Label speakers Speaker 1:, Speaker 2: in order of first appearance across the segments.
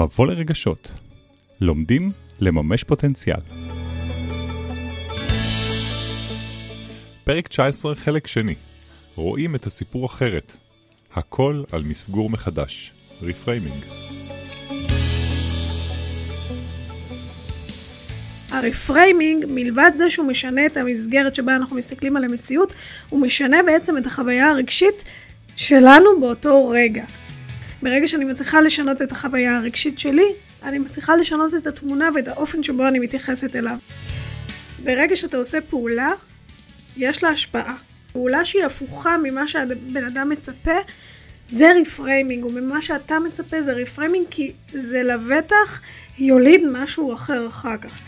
Speaker 1: מבוא לרגשות. לומדים לממש פוטנציאל. פרק 19, חלק שני. רואים את הסיפור אחרת. הכל על מסגור מחדש. reframing.
Speaker 2: ה reframing, מלבד זה שהוא משנה את המסגרת שבה אנחנו מסתכלים על המציאות, הוא משנה בעצם את החוויה הרגשית שלנו באותו רגע. ברגע שאני מצליחה לשנות את החוויה הרגשית שלי, אני מצליחה לשנות את התמונה ואת האופן שבו אני מתייחסת אליו. ברגע שאתה עושה פעולה, יש לה השפעה. פעולה שהיא הפוכה ממה שהבן אדם מצפה, זה reframing, וממה שאתה מצפה זה reframing, כי זה לבטח יוליד משהו אחר אחר כך.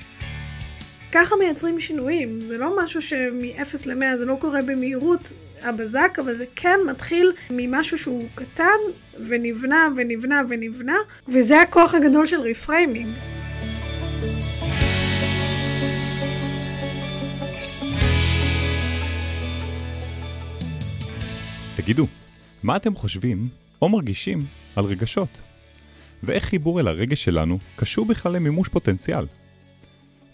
Speaker 2: ככה מייצרים שינויים, זה לא משהו שמ-0 ל-100 זה לא קורה במהירות הבזק, אבל זה כן מתחיל ממשהו שהוא קטן ונבנה ונבנה ונבנה, וזה הכוח הגדול של reframing.
Speaker 1: תגידו, מה אתם חושבים או מרגישים על רגשות? ואיך חיבור אל הרגש שלנו קשור בכלל למימוש פוטנציאל?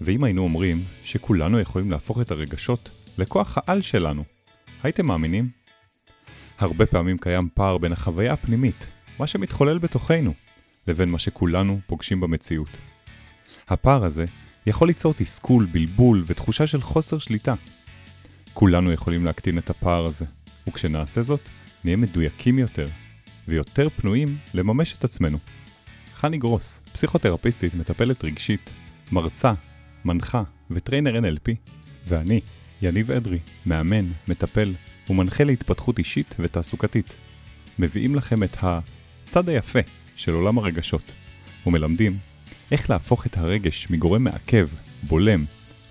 Speaker 1: ואם היינו אומרים שכולנו יכולים להפוך את הרגשות לכוח העל שלנו, הייתם מאמינים? הרבה פעמים קיים פער בין החוויה הפנימית, מה שמתחולל בתוכנו, לבין מה שכולנו פוגשים במציאות. הפער הזה יכול ליצור תסכול, בלבול ותחושה של חוסר שליטה. כולנו יכולים להקטין את הפער הזה, וכשנעשה זאת, נהיה מדויקים יותר, ויותר פנויים לממש את עצמנו. חני גרוס, פסיכותרפיסטית, מטפלת רגשית, מרצה, מנחה וטריינר NLP, ואני, יניב אדרי, מאמן, מטפל ומנחה להתפתחות אישית ותעסוקתית. מביאים לכם את הצד היפה של עולם הרגשות, ומלמדים איך להפוך את הרגש מגורם מעכב, בולם,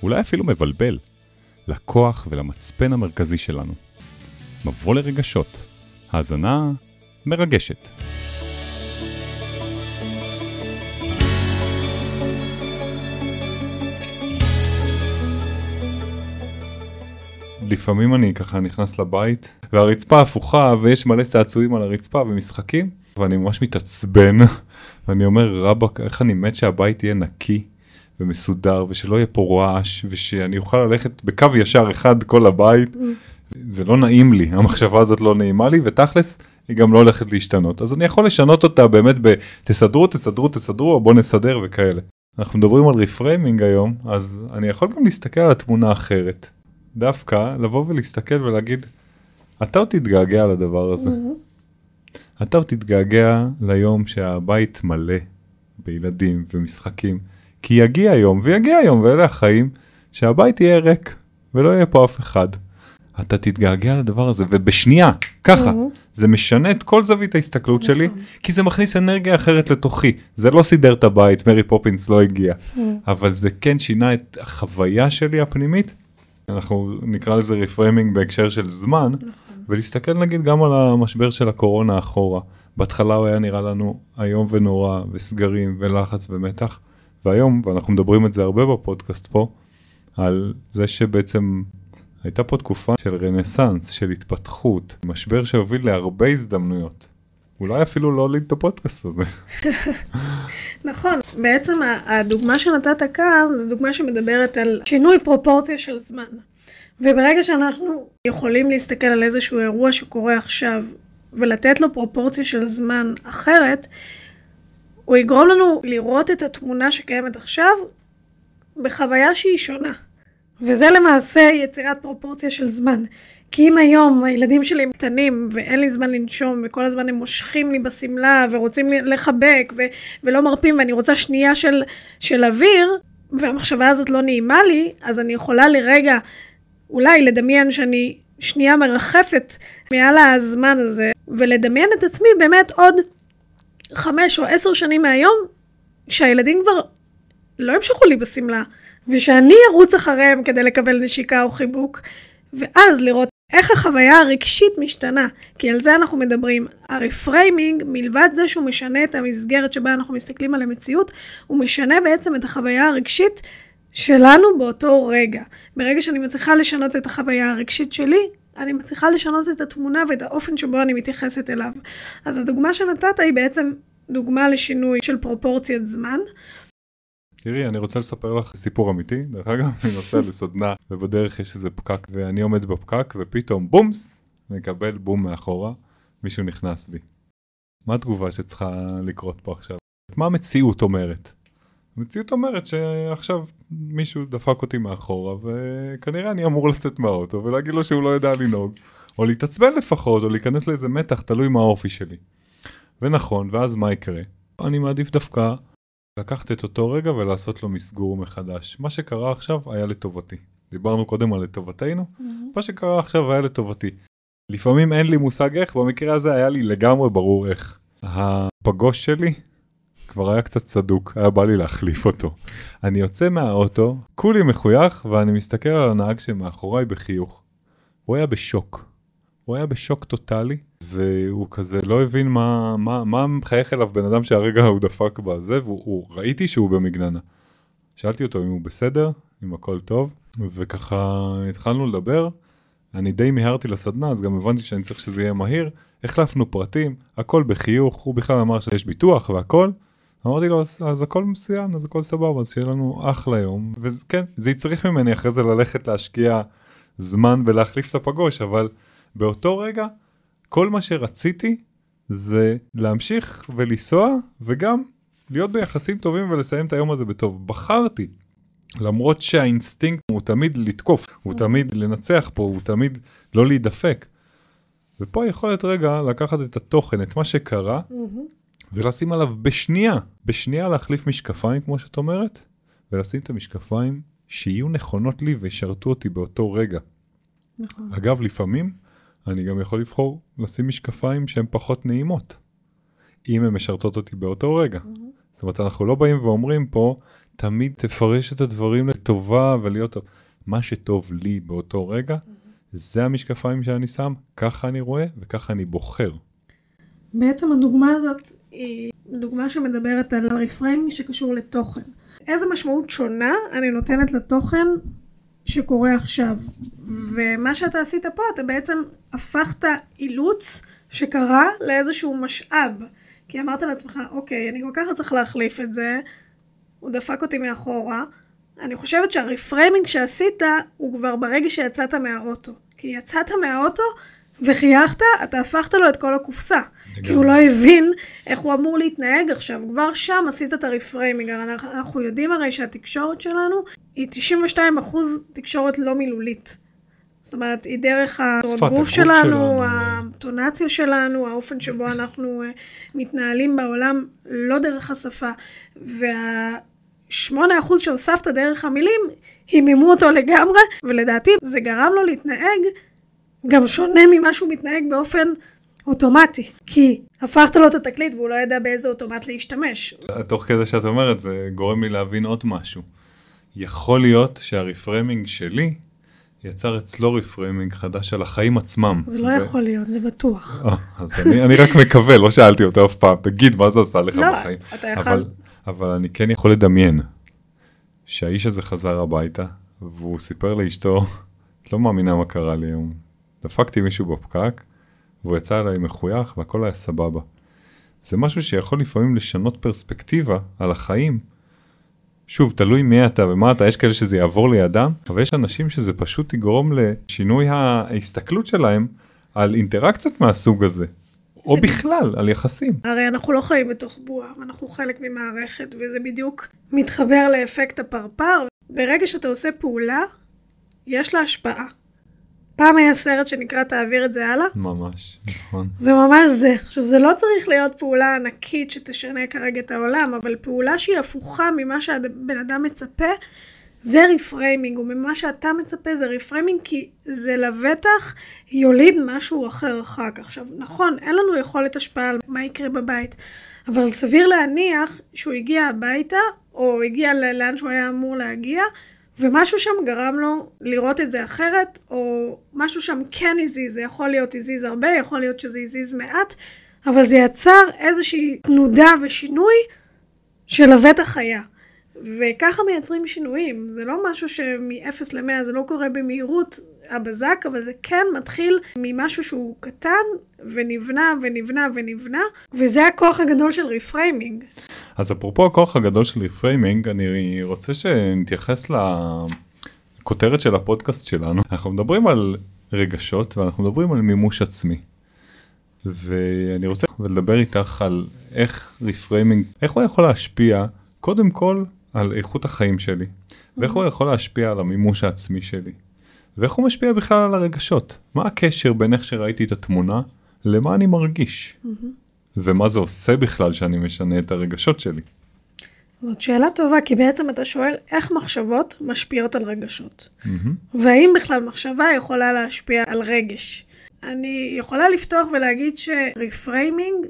Speaker 1: אולי אפילו מבלבל, לכוח ולמצפן המרכזי שלנו. מבוא לרגשות, האזנה מרגשת. לפעמים אני ככה נכנס לבית והרצפה הפוכה ויש מלא צעצועים על הרצפה ומשחקים ואני ממש מתעצבן ואני אומר רבאק איך אני מת שהבית יהיה נקי ומסודר ושלא יהיה פה רעש ושאני אוכל ללכת בקו ישר אחד כל הבית זה לא נעים לי המחשבה הזאת לא נעימה לי ותכלס היא גם לא הולכת להשתנות אז אני יכול לשנות אותה באמת בתסדרו תסדרו תסדרו או בוא נסדר וכאלה. אנחנו מדברים על reframing היום אז אני יכול גם להסתכל על התמונה אחרת. דווקא לבוא ולהסתכל ולהגיד, אתה עוד תתגעגע לדבר הזה. Mm-hmm. אתה עוד תתגעגע ליום שהבית מלא בילדים ומשחקים, כי יגיע יום, ויגיע יום, ואלה החיים, שהבית יהיה ריק, ולא יהיה פה אף אחד. אתה תתגעגע לדבר הזה, ובשנייה, ככה, mm-hmm. זה משנה את כל זווית ההסתכלות mm-hmm. שלי, כי זה מכניס אנרגיה אחרת לתוכי. זה לא סידר את הבית, מרי פופינס לא הגיע, mm-hmm. אבל זה כן שינה את החוויה שלי הפנימית, אנחנו נקרא לזה reframing בהקשר של זמן, נכון. ולהסתכל נגיד גם על המשבר של הקורונה אחורה. בהתחלה הוא היה נראה לנו איום ונורא, וסגרים, ולחץ ומתח, והיום, ואנחנו מדברים את זה הרבה בפודקאסט פה, על זה שבעצם הייתה פה תקופה של רנסאנס, של התפתחות, משבר שהוביל להרבה הזדמנויות. אולי אפילו לא הוליד את הפודקאסט הזה.
Speaker 2: נכון, בעצם הדוגמה שנתת כאן זו דוגמה שמדברת על שינוי פרופורציה של זמן. וברגע שאנחנו יכולים להסתכל על איזשהו אירוע שקורה עכשיו ולתת לו פרופורציה של זמן אחרת, הוא יגרום לנו לראות את התמונה שקיימת עכשיו בחוויה שהיא שונה. וזה למעשה יצירת פרופורציה של זמן. כי אם היום הילדים שלי הם קטנים ואין לי זמן לנשום וכל הזמן הם מושכים לי בשמלה ורוצים לחבק ו- ולא מרפים ואני רוצה שנייה של, של אוויר והמחשבה הזאת לא נעימה לי, אז אני יכולה לרגע אולי לדמיין שאני שנייה מרחפת מעל הזמן הזה ולדמיין את עצמי באמת עוד חמש או עשר שנים מהיום שהילדים כבר לא ימשכו לי בשמלה ושאני ארוץ אחריהם כדי לקבל נשיקה או חיבוק ואז לראות איך החוויה הרגשית משתנה, כי על זה אנחנו מדברים. הרפריימינג, מלבד זה שהוא משנה את המסגרת שבה אנחנו מסתכלים על המציאות, הוא משנה בעצם את החוויה הרגשית שלנו באותו רגע. ברגע שאני מצליחה לשנות את החוויה הרגשית שלי, אני מצליחה לשנות את התמונה ואת האופן שבו אני מתייחסת אליו. אז הדוגמה שנתת היא בעצם דוגמה לשינוי של פרופורציית זמן.
Speaker 1: תראי, אני רוצה לספר לך סיפור אמיתי, דרך אגב, אני נוסע לסדנה ובדרך יש איזה פקק ואני עומד בפקק ופתאום בומס, מקבל בום מאחורה, מישהו נכנס בי. מה התגובה שצריכה לקרות פה עכשיו? מה המציאות אומרת? המציאות אומרת שעכשיו מישהו דפק אותי מאחורה וכנראה אני אמור לצאת מהאוטו ולהגיד לו שהוא לא יודע לנהוג, או להתעצבן לפחות, או להיכנס לאיזה מתח, תלוי מה האופי שלי. ונכון, ואז מה יקרה? אני מעדיף דווקא לקחת את אותו רגע ולעשות לו מסגור מחדש. מה שקרה עכשיו היה לטובתי. דיברנו קודם על לטובתנו, mm-hmm. מה שקרה עכשיו היה לטובתי. לפעמים אין לי מושג איך, במקרה הזה היה לי לגמרי ברור איך. הפגוש שלי כבר היה קצת סדוק, היה בא לי להחליף אותו. אני יוצא מהאוטו, כולי מחוייך, ואני מסתכל על הנהג שמאחוריי בחיוך. הוא היה בשוק. הוא היה בשוק טוטאלי, והוא כזה לא הבין מה, מה, מה מחייך אליו בן אדם שהרגע הוא דפק בזה, והוא ראיתי שהוא במגננה. שאלתי אותו אם הוא בסדר, אם הכל טוב, וככה התחלנו לדבר. אני די מיהרתי לסדנה, אז גם הבנתי שאני צריך שזה יהיה מהיר. החלפנו פרטים, הכל בחיוך, הוא בכלל אמר שיש ביטוח והכל. אמרתי לו, אז, אז הכל מצוין, אז הכל סבבה, אז שיהיה לנו אחלה יום. וכן, זה יצריך ממני אחרי זה ללכת להשקיע זמן ולהחליף את הפגוש, אבל באותו רגע, כל מה שרציתי זה להמשיך ולנסוע, וגם להיות ביחסים טובים ולסיים את היום הזה בטוב. בחרתי, למרות שהאינסטינקט הוא תמיד לתקוף, הוא תמיד לנצח פה, הוא תמיד לא להידפק. ופה יכול להיות רגע לקחת את התוכן, את מה שקרה, ולשים עליו בשנייה, בשנייה להחליף משקפיים, כמו שאת אומרת, ולשים את המשקפיים שיהיו נכונות לי וישרתו אותי באותו רגע. נכון. אגב, לפעמים אני גם יכול לבחור לשים משקפיים שהן פחות נעימות, אם הן משרתות אותי באותו רגע. Mm-hmm. זאת אומרת, אנחנו לא באים ואומרים פה, תמיד תפרש את הדברים לטובה ולהיות טוב. מה שטוב לי באותו רגע, mm-hmm. זה המשקפיים שאני שם, ככה אני רואה וככה אני בוחר.
Speaker 2: בעצם הדוגמה הזאת היא דוגמה שמדברת על reframing שקשור לתוכן. איזה משמעות שונה אני נותנת לתוכן שקורה עכשיו. ומה שאתה עשית פה, אתה בעצם הפכת אילוץ שקרה לאיזשהו משאב. כי אמרת לעצמך, אוקיי, אני כל כך צריך להחליף את זה, הוא דפק אותי מאחורה. אני חושבת שהרפריימינג שעשית הוא כבר ברגע שיצאת מהאוטו. כי יצאת מהאוטו וחייכת, אתה הפכת לו את כל הקופסה. כי הוא לא הבין איך הוא אמור להתנהג עכשיו. כבר שם עשית את הרפריימינג. אנחנו יודעים הרי שהתקשורת שלנו היא 92 אחוז תקשורת לא מילולית. זאת אומרת, היא דרך הגוף שלנו, הטונציה שלנו, האופן שבו אנחנו אה, מתנהלים בעולם, לא דרך השפה. והשמונה אחוז שהוספת דרך המילים, היממו אותו לגמרי, ולדעתי זה גרם לו להתנהג גם שונה ממה שהוא מתנהג באופן אוטומטי. כי הפכת לו את התקליט והוא לא ידע באיזה אוטומט להשתמש.
Speaker 1: תוך כדי שאת אומרת, זה גורם לי להבין עוד משהו. יכול להיות שה reframing שלי יצר אצלו reframing חדש על החיים עצמם.
Speaker 2: זה לא ו... יכול להיות, זה בטוח.
Speaker 1: אה, אז אני, אני רק מקווה, לא שאלתי אותו אף פעם, תגיד מה זה עשה לך לא, בחיים.
Speaker 2: לא, אתה יכול...
Speaker 1: אבל, אבל אני כן יכול לדמיין שהאיש הזה חזר הביתה, והוא סיפר לאשתו, את לא מאמינה מה קרה לי היום. דפקתי מישהו בפקק, והוא יצא אליי מחוייך והכל היה סבבה. זה משהו שיכול לפעמים לשנות פרספקטיבה על החיים. שוב, תלוי מי אתה ומה אתה, יש כאלה שזה יעבור לידם, אבל יש אנשים שזה פשוט יגרום לשינוי ההסתכלות שלהם על אינטראקציות מהסוג הזה. או זה... בכלל, על יחסים.
Speaker 2: הרי אנחנו לא חיים בתוך בועה, אנחנו חלק ממערכת, וזה בדיוק מתחבר לאפקט הפרפר. ברגע שאתה עושה פעולה, יש לה השפעה. פעם היה סרט שנקרא תעביר את זה הלאה.
Speaker 1: ממש, נכון.
Speaker 2: זה ממש זה. עכשיו, זה לא צריך להיות פעולה ענקית שתשנה כרגע את העולם, אבל פעולה שהיא הפוכה ממה שהבן אדם מצפה, זה reframing, וממה שאתה מצפה זה reframing, כי זה לבטח יוליד משהו אחר אחר כך. עכשיו, נכון, אין לנו יכולת השפעה על מה יקרה בבית, אבל סביר להניח שהוא הגיע הביתה, או הגיע לאן שהוא היה אמור להגיע, ומשהו שם גרם לו לראות את זה אחרת, או משהו שם כן הזיז, זה יכול להיות הזיז הרבה, יכול להיות שזה הזיז מעט, אבל זה יצר איזושהי תנודה ושינוי שלבטח היה. וככה מייצרים שינויים. זה לא משהו שמ-0 ל-100 זה לא קורה במהירות הבזק, אבל זה כן מתחיל ממשהו שהוא קטן ונבנה ונבנה ונבנה, וזה הכוח הגדול של רפריימינג.
Speaker 1: אז אפרופו הכוח הגדול של reframing, אני רוצה שנתייחס לכותרת של הפודקאסט שלנו. אנחנו מדברים על רגשות ואנחנו מדברים על מימוש עצמי. ואני רוצה לדבר איתך על איך reframing, איך הוא יכול להשפיע קודם כל על איכות החיים שלי, ואיך הוא יכול להשפיע על המימוש העצמי שלי, ואיך הוא משפיע בכלל על הרגשות. מה הקשר בין איך שראיתי את התמונה למה אני מרגיש, ומה זה עושה בכלל שאני משנה את הרגשות שלי.
Speaker 2: זאת שאלה טובה, כי בעצם אתה שואל איך מחשבות משפיעות על רגשות. והאם בכלל מחשבה יכולה להשפיע על רגש. אני יכולה לפתוח ולהגיד שרפריימינג,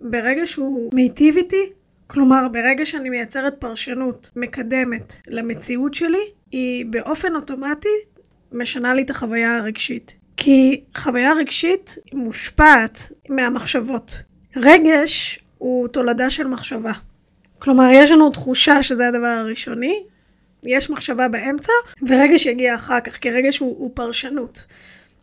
Speaker 2: ברגע שהוא מיטיב איתי, כלומר, ברגע שאני מייצרת פרשנות מקדמת למציאות שלי, היא באופן אוטומטי משנה לי את החוויה הרגשית. כי חוויה רגשית מושפעת מהמחשבות. רגש הוא תולדה של מחשבה. כלומר, יש לנו תחושה שזה הדבר הראשוני, יש מחשבה באמצע, ורגש יגיע אחר כך, כי רגש הוא, הוא פרשנות.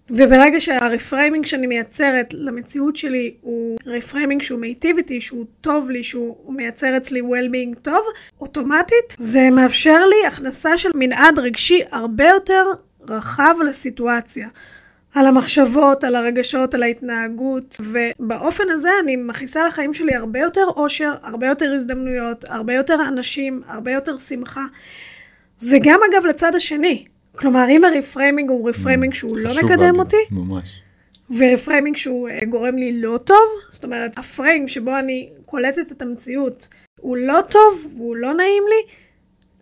Speaker 2: וברגע שה reframing שאני מייצרת למציאות שלי הוא reframing שהוא מיטיב איתי, שהוא טוב לי, שהוא מייצר אצלי well-being טוב, אוטומטית זה מאפשר לי הכנסה של מנעד רגשי הרבה יותר רחב לסיטואציה. על המחשבות, על הרגשות, על ההתנהגות, ובאופן הזה אני מכניסה לחיים שלי הרבה יותר אושר, הרבה יותר הזדמנויות, הרבה יותר אנשים, הרבה יותר שמחה. זה גם אגב לצד השני. כלומר, אם ה reframing הוא reframing שהוא לא מקדם אותי,
Speaker 1: ממש.
Speaker 2: ו reframing שהוא אה, גורם לי לא טוב, זאת אומרת, ה frame שבו אני קולטת את המציאות הוא לא טוב והוא לא נעים לי,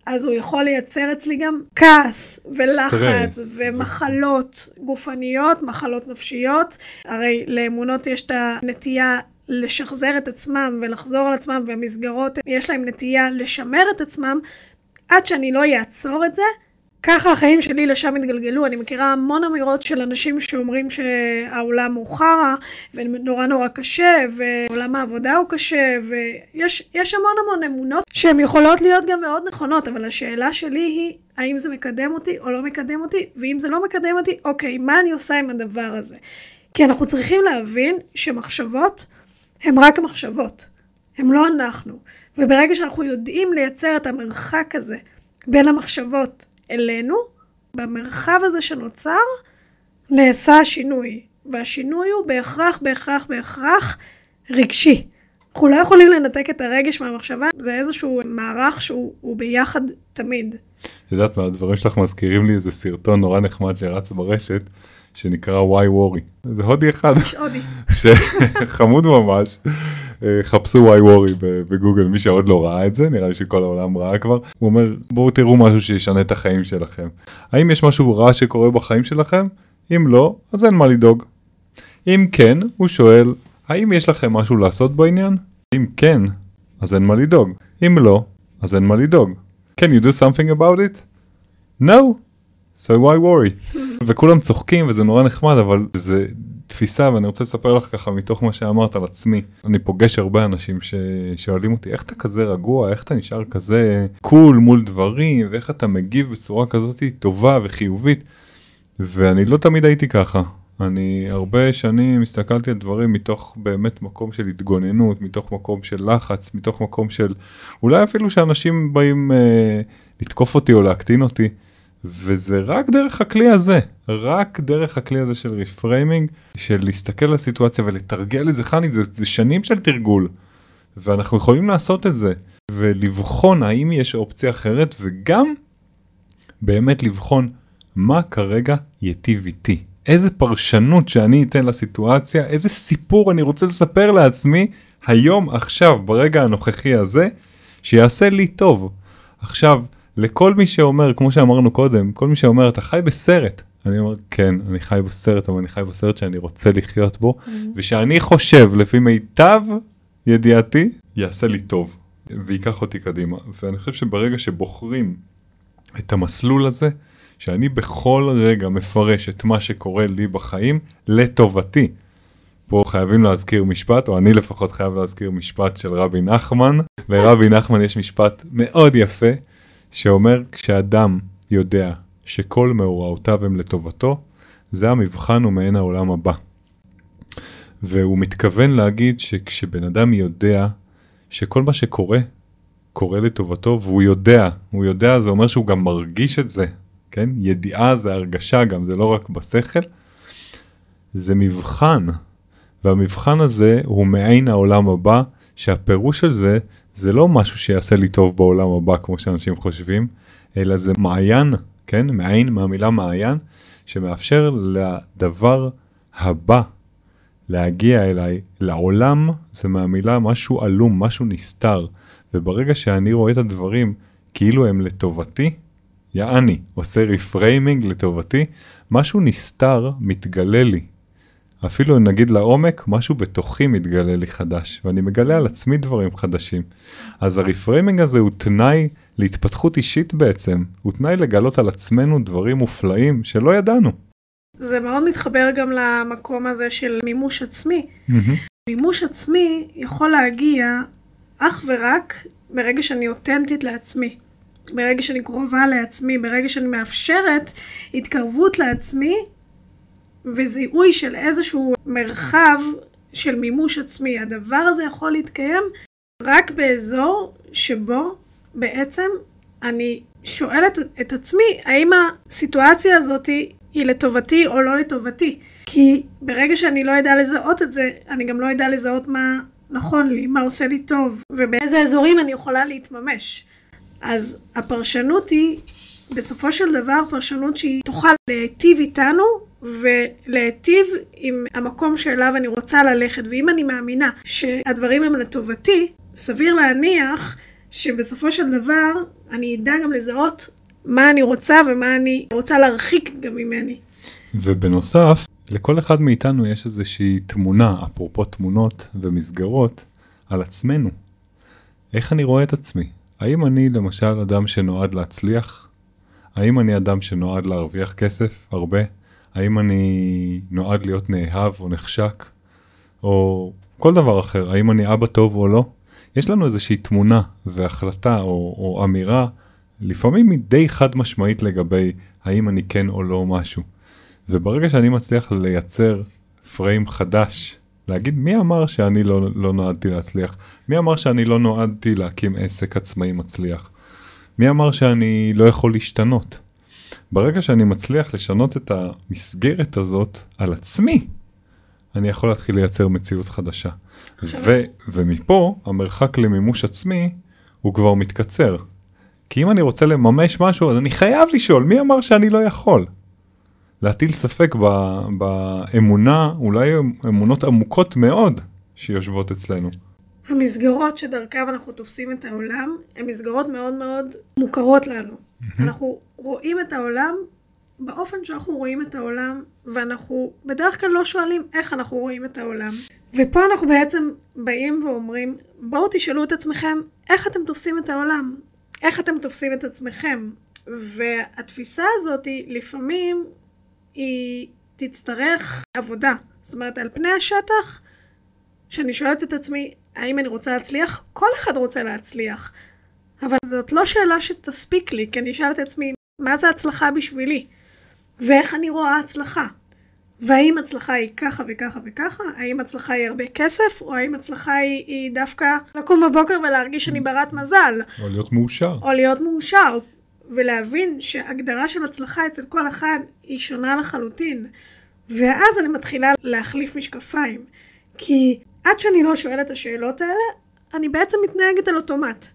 Speaker 2: אז הוא יכול לייצר אצלי גם כעס ולחץ
Speaker 1: סטרס.
Speaker 2: ומחלות גופניות, מחלות נפשיות. הרי לאמונות יש את הנטייה לשחזר את עצמם ולחזור על עצמם, והמסגרות יש להם נטייה לשמר את עצמם. עד שאני לא אעצור את זה, ככה החיים שלי לשם התגלגלו. אני מכירה המון אמירות של אנשים שאומרים שהעולם הוא חרא, ונורא נורא קשה, ועולם העבודה הוא קשה, ויש יש המון המון אמונות שהן יכולות להיות גם מאוד נכונות, אבל השאלה שלי היא, האם זה מקדם אותי או לא מקדם אותי, ואם זה לא מקדם אותי, אוקיי, מה אני עושה עם הדבר הזה? כי אנחנו צריכים להבין שמחשבות הן רק מחשבות, הן לא אנחנו. וברגע שאנחנו יודעים לייצר את המרחק הזה בין המחשבות אלינו, במרחב הזה שנוצר, נעשה השינוי. והשינוי הוא בהכרח, בהכרח, בהכרח רגשי. אנחנו לא יכולים לנתק את הרגש מהמחשבה, זה איזשהו מערך שהוא ביחד תמיד.
Speaker 1: את יודעת מה, הדברים שלך מזכירים לי איזה סרטון נורא נחמד שרץ ברשת, שנקרא why worry. זה הודי אחד,
Speaker 2: יש הודי.
Speaker 1: שחמוד ממש. אה, חפשו why worry בגוגל, מי שעוד לא ראה את זה, נראה לי שכל העולם ראה כבר. הוא אומר, בואו תראו משהו שישנה את החיים שלכם. האם יש משהו רע שקורה בחיים שלכם? אם לא, אז אין מה לדאוג. אם כן, הוא שואל, האם יש לכם משהו לעשות בעניין? אם כן, אז אין מה לדאוג. אם לא, אז אין מה לדאוג. Can you do something about it? No. So why worry? וכולם צוחקים וזה נורא נחמד אבל זה תפיסה ואני רוצה לספר לך ככה מתוך מה שאמרת על עצמי. אני פוגש הרבה אנשים ששואלים אותי איך אתה כזה רגוע, איך אתה נשאר כזה קול מול דברים ואיך אתה מגיב בצורה כזאת טובה וחיובית. ואני לא תמיד הייתי ככה. אני הרבה שנים הסתכלתי על דברים מתוך באמת מקום של התגוננות, מתוך מקום של לחץ, מתוך מקום של אולי אפילו שאנשים באים אה, לתקוף אותי או להקטין אותי. וזה רק דרך הכלי הזה, רק דרך הכלי הזה של reframing, של להסתכל על הסיטואציה ולתרגל את זה, חני, זה, זה שנים של תרגול, ואנחנו יכולים לעשות את זה, ולבחון האם יש אופציה אחרת, וגם באמת לבחון מה כרגע ייטיב איתי. איזה פרשנות שאני אתן לסיטואציה, איזה סיפור אני רוצה לספר לעצמי היום, עכשיו, ברגע הנוכחי הזה, שיעשה לי טוב. עכשיו, לכל מי שאומר, כמו שאמרנו קודם, כל מי שאומר, אתה חי בסרט. אני אומר, כן, אני חי בסרט, אבל אני חי בסרט שאני רוצה לחיות בו, mm-hmm. ושאני חושב, לפי מיטב ידיעתי, יעשה לי טוב, וייקח אותי קדימה. ואני חושב שברגע שבוחרים את המסלול הזה, שאני בכל רגע מפרש את מה שקורה לי בחיים לטובתי. פה חייבים להזכיר משפט, או אני לפחות חייב להזכיר משפט של רבי נחמן. לרבי נחמן יש משפט מאוד יפה, שאומר כשאדם יודע שכל מאורעותיו הם לטובתו, זה המבחן ומעין העולם הבא. והוא מתכוון להגיד שכשבן אדם יודע שכל מה שקורה, קורה לטובתו, והוא יודע, הוא יודע, זה אומר שהוא גם מרגיש את זה, כן? ידיעה זה הרגשה גם, זה לא רק בשכל. זה מבחן, והמבחן הזה הוא מעין העולם הבא, שהפירוש של זה, זה לא משהו שיעשה לי טוב בעולם הבא, כמו שאנשים חושבים, אלא זה מעיין, כן? מעין מהמילה מעיין, שמאפשר לדבר הבא להגיע אליי, לעולם זה מהמילה משהו עלום, משהו נסתר, וברגע שאני רואה את הדברים כאילו הם לטובתי, יעני, עושה reframing לטובתי, משהו נסתר מתגלה לי. אפילו נגיד לעומק, משהו בתוכי מתגלה לי חדש, ואני מגלה על עצמי דברים חדשים. אז הרפריימינג הזה הוא תנאי להתפתחות אישית בעצם, הוא תנאי לגלות על עצמנו דברים מופלאים שלא ידענו.
Speaker 2: זה מאוד מתחבר גם למקום הזה של מימוש עצמי.
Speaker 1: Mm-hmm.
Speaker 2: מימוש עצמי יכול להגיע אך ורק ברגע שאני אותנטית לעצמי. ברגע שאני קרובה לעצמי, ברגע שאני מאפשרת התקרבות לעצמי וזיהוי של איזשהו מרחב של מימוש עצמי. הדבר הזה יכול להתקיים רק באזור שבו בעצם אני שואלת את עצמי האם הסיטואציה הזאת היא לטובתי או לא לטובתי. כי ברגע שאני לא אדע לזהות את זה, אני גם לא אדע לזהות מה נכון לי, מה עושה לי טוב, ובאיזה אזורים אני יכולה להתממש. אז הפרשנות היא, בסופו של דבר, פרשנות שהיא תוכל להיטיב איתנו ולהיטיב עם המקום שאליו אני רוצה ללכת. ואם אני מאמינה שהדברים הם לטובתי, סביר להניח שבסופו של דבר אני אדע גם לזהות מה אני רוצה ומה אני רוצה להרחיק גם ממני.
Speaker 1: ובנוסף, לכל אחד מאיתנו יש איזושהי תמונה, אפרופו תמונות ומסגרות, על עצמנו. איך אני רואה את עצמי? האם אני למשל אדם שנועד להצליח? האם אני אדם שנועד להרוויח כסף הרבה? האם אני נועד להיות נאהב או נחשק? או כל דבר אחר, האם אני אבא טוב או לא? יש לנו איזושהי תמונה והחלטה או, או אמירה, לפעמים היא די חד משמעית לגבי האם אני כן או לא משהו. וברגע שאני מצליח לייצר פריים חדש, להגיד מי אמר שאני לא, לא נועדתי להצליח? מי אמר שאני לא נועדתי להקים עסק עצמאי מצליח? מי אמר שאני לא יכול להשתנות? ברגע שאני מצליח לשנות את המסגרת הזאת על עצמי, אני יכול להתחיל לייצר מציאות חדשה. ו- ומפה המרחק למימוש עצמי הוא כבר מתקצר. כי אם אני רוצה לממש משהו אז אני חייב לשאול מי אמר שאני לא יכול. להטיל ספק ב- באמונה, אולי אמונות עמוקות מאוד שיושבות אצלנו.
Speaker 2: המסגרות שדרכם אנחנו תופסים את העולם, הן מסגרות מאוד מאוד מוכרות לנו. אנחנו רואים את העולם באופן שאנחנו רואים את העולם, ואנחנו בדרך כלל לא שואלים איך אנחנו רואים את העולם. ופה אנחנו בעצם באים ואומרים, בואו תשאלו את עצמכם איך אתם תופסים את העולם, איך אתם תופסים את עצמכם. והתפיסה הזאת לפעמים היא תצטרך עבודה. זאת אומרת, על פני השטח, כשאני שואלת את עצמי, האם אני רוצה להצליח? כל אחד רוצה להצליח. אבל זאת לא שאלה שתספיק לי, כי אני אשאל את עצמי, מה זה הצלחה בשבילי? ואיך אני רואה הצלחה? והאם הצלחה היא ככה וככה וככה? האם הצלחה היא הרבה כסף? או האם הצלחה היא, היא דווקא לקום בבוקר ולהרגיש שאני ברת מזל?
Speaker 1: או להיות מאושר.
Speaker 2: או להיות מאושר. ולהבין שהגדרה של הצלחה אצל כל אחד היא שונה לחלוטין. ואז אני מתחילה להחליף משקפיים. כי עד שאני לא שואלת את השאלות האלה, אני בעצם מתנהגת על אוטומט.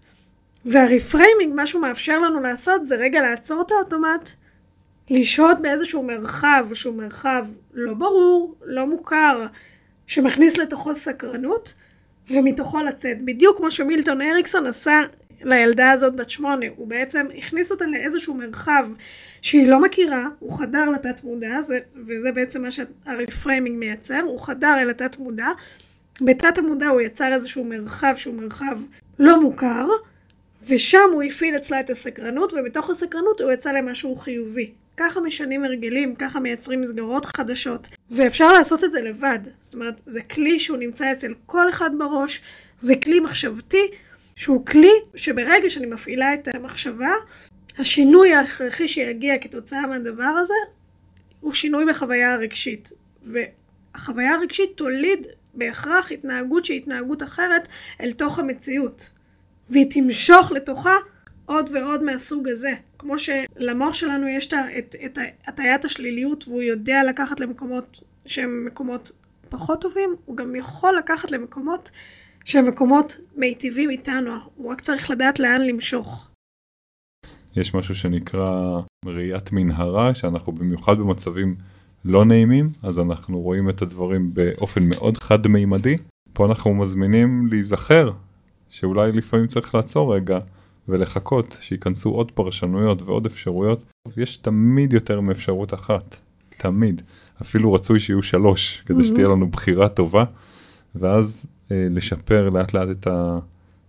Speaker 2: והרפריימינג, מה שהוא מאפשר לנו לעשות, זה רגע לעצור את האוטומט, לשהות באיזשהו מרחב שהוא מרחב לא ברור, לא מוכר, שמכניס לתוכו סקרנות, ומתוכו לצאת. בדיוק כמו שמילטון אריקסון עשה לילדה הזאת בת שמונה, הוא בעצם הכניס אותה לאיזשהו מרחב שהיא לא מכירה, הוא חדר לתת מודע, זה, וזה בעצם מה שהרפריימינג מייצר, הוא חדר אל התת מודע, בתת המודע הוא יצר איזשהו מרחב שהוא מרחב לא מוכר, ושם הוא הפעיל אצלה את הסקרנות, ובתוך הסקרנות הוא יצא למשהו חיובי. ככה משנים הרגלים, ככה מייצרים מסגרות חדשות, ואפשר לעשות את זה לבד. זאת אומרת, זה כלי שהוא נמצא אצל כל אחד בראש, זה כלי מחשבתי, שהוא כלי שברגע שאני מפעילה את המחשבה, השינוי ההכרחי שיגיע כתוצאה מהדבר הזה, הוא שינוי בחוויה הרגשית. והחוויה הרגשית תוליד בהכרח התנהגות שהיא התנהגות אחרת אל תוך המציאות. והיא תמשוך לתוכה עוד ועוד מהסוג הזה. כמו שלמוח שלנו יש את, הטיית השליליות והוא יודע לקחת למקומות שהם מקומות פחות טובים, הוא גם יכול לקחת למקומות שהם מקומות מיטיבים איתנו, הוא רק צריך לדעת לאן למשוך.
Speaker 1: יש משהו שנקרא ראיית מנהרה, שאנחנו במיוחד במצבים לא נעימים, אז אנחנו רואים את הדברים באופן מאוד חד-מימדי. פה אנחנו מזמינים להיזכר שאולי לפעמים צריך לעצור רגע ולחכות שייכנסו עוד פרשנויות ועוד אפשרויות. יש תמיד יותר מאפשרות אחת, תמיד. אפילו רצוי שיהיו שלוש, כדי שתהיה לנו בחירה טובה, ואז אה, לשפר לאט לאט את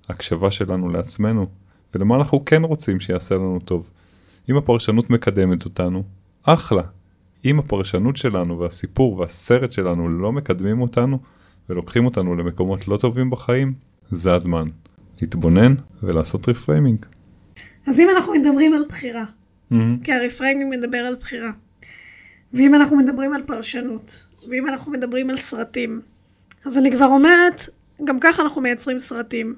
Speaker 1: ההקשבה שלנו לעצמנו, ולמה אנחנו כן רוצים שיעשה לנו טוב. אם הפרשנות מקדמת אותנו, אחלה. אם הפרשנות שלנו והסיפור והסרט שלנו לא מקדמים אותנו ולוקחים אותנו למקומות לא טובים בחיים, זה הזמן. להתבונן ולעשות reframing.
Speaker 2: אז אם אנחנו מדברים על בחירה, mm-hmm. כי ה reframing מדבר על בחירה, ואם אנחנו מדברים על פרשנות, ואם אנחנו מדברים על סרטים, אז אני כבר אומרת, גם ככה אנחנו מייצרים סרטים.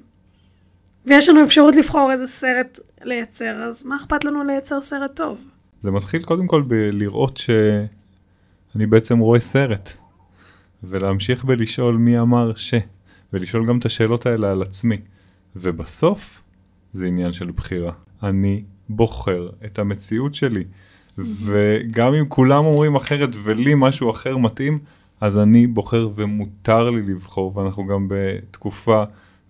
Speaker 2: ויש לנו אפשרות לבחור איזה סרט לייצר, אז מה אכפת לנו לייצר סרט טוב?
Speaker 1: זה מתחיל קודם כל בלראות שאני בעצם רואה סרט, ולהמשיך בלשאול מי אמר ש, ולשאול גם את השאלות האלה על עצמי. ובסוף זה עניין של בחירה. אני בוחר את המציאות שלי. וגם אם כולם אומרים אחרת ולי משהו אחר מתאים, אז אני בוחר ומותר לי לבחור, ואנחנו גם בתקופה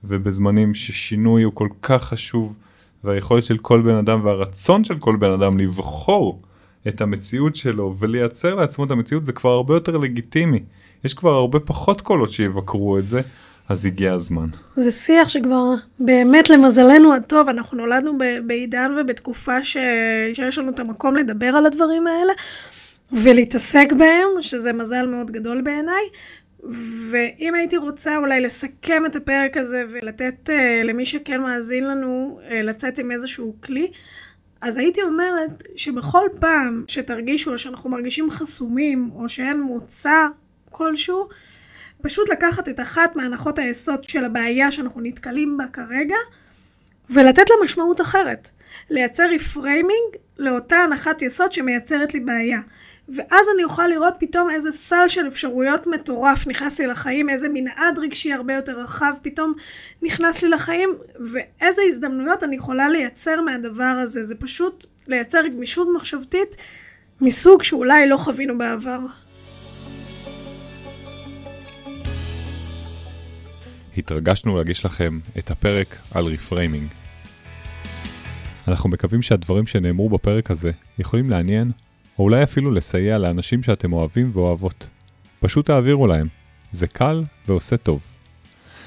Speaker 1: ובזמנים ששינוי הוא כל כך חשוב, והיכולת של כל בן אדם והרצון של כל בן אדם לבחור את המציאות שלו ולייצר לעצמו את המציאות זה כבר הרבה יותר לגיטימי. יש כבר הרבה פחות קולות שיבקרו את זה, אז הגיע הזמן.
Speaker 2: זה שיח שכבר באמת למזלנו הטוב, אנחנו נולדנו בעידן ובתקופה ש... שיש לנו את המקום לדבר על הדברים האלה ולהתעסק בהם, שזה מזל מאוד גדול בעיניי. ואם הייתי רוצה אולי לסכם את הפרק הזה ולתת uh, למי שכן מאזין לנו uh, לצאת עם איזשהו כלי, אז הייתי אומרת שבכל פעם שתרגישו או שאנחנו מרגישים חסומים או שאין מוצא כלשהו, פשוט לקחת את אחת מהנחות היסוד של הבעיה שאנחנו נתקלים בה כרגע, ולתת לה משמעות אחרת. לייצר reframing לאותה הנחת יסוד שמייצרת לי בעיה. ואז אני אוכל לראות פתאום איזה סל של אפשרויות מטורף נכנס לי לחיים, איזה מנעד רגשי הרבה יותר רחב פתאום נכנס לי לחיים, ואיזה הזדמנויות אני יכולה לייצר מהדבר הזה. זה פשוט לייצר גמישות מחשבתית מסוג שאולי לא חווינו בעבר.
Speaker 1: התרגשנו להגיש לכם את הפרק על reframing. אנחנו מקווים שהדברים שנאמרו בפרק הזה יכולים לעניין, או אולי אפילו לסייע לאנשים שאתם אוהבים ואוהבות. פשוט תעבירו להם, זה קל ועושה טוב.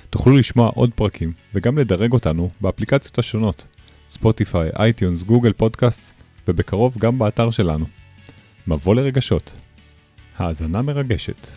Speaker 1: תוכלו לשמוע עוד פרקים וגם לדרג אותנו באפליקציות השונות, Spotify, iTunes, Google Podcast, ובקרוב גם באתר שלנו. מבוא לרגשות. האזנה מרגשת.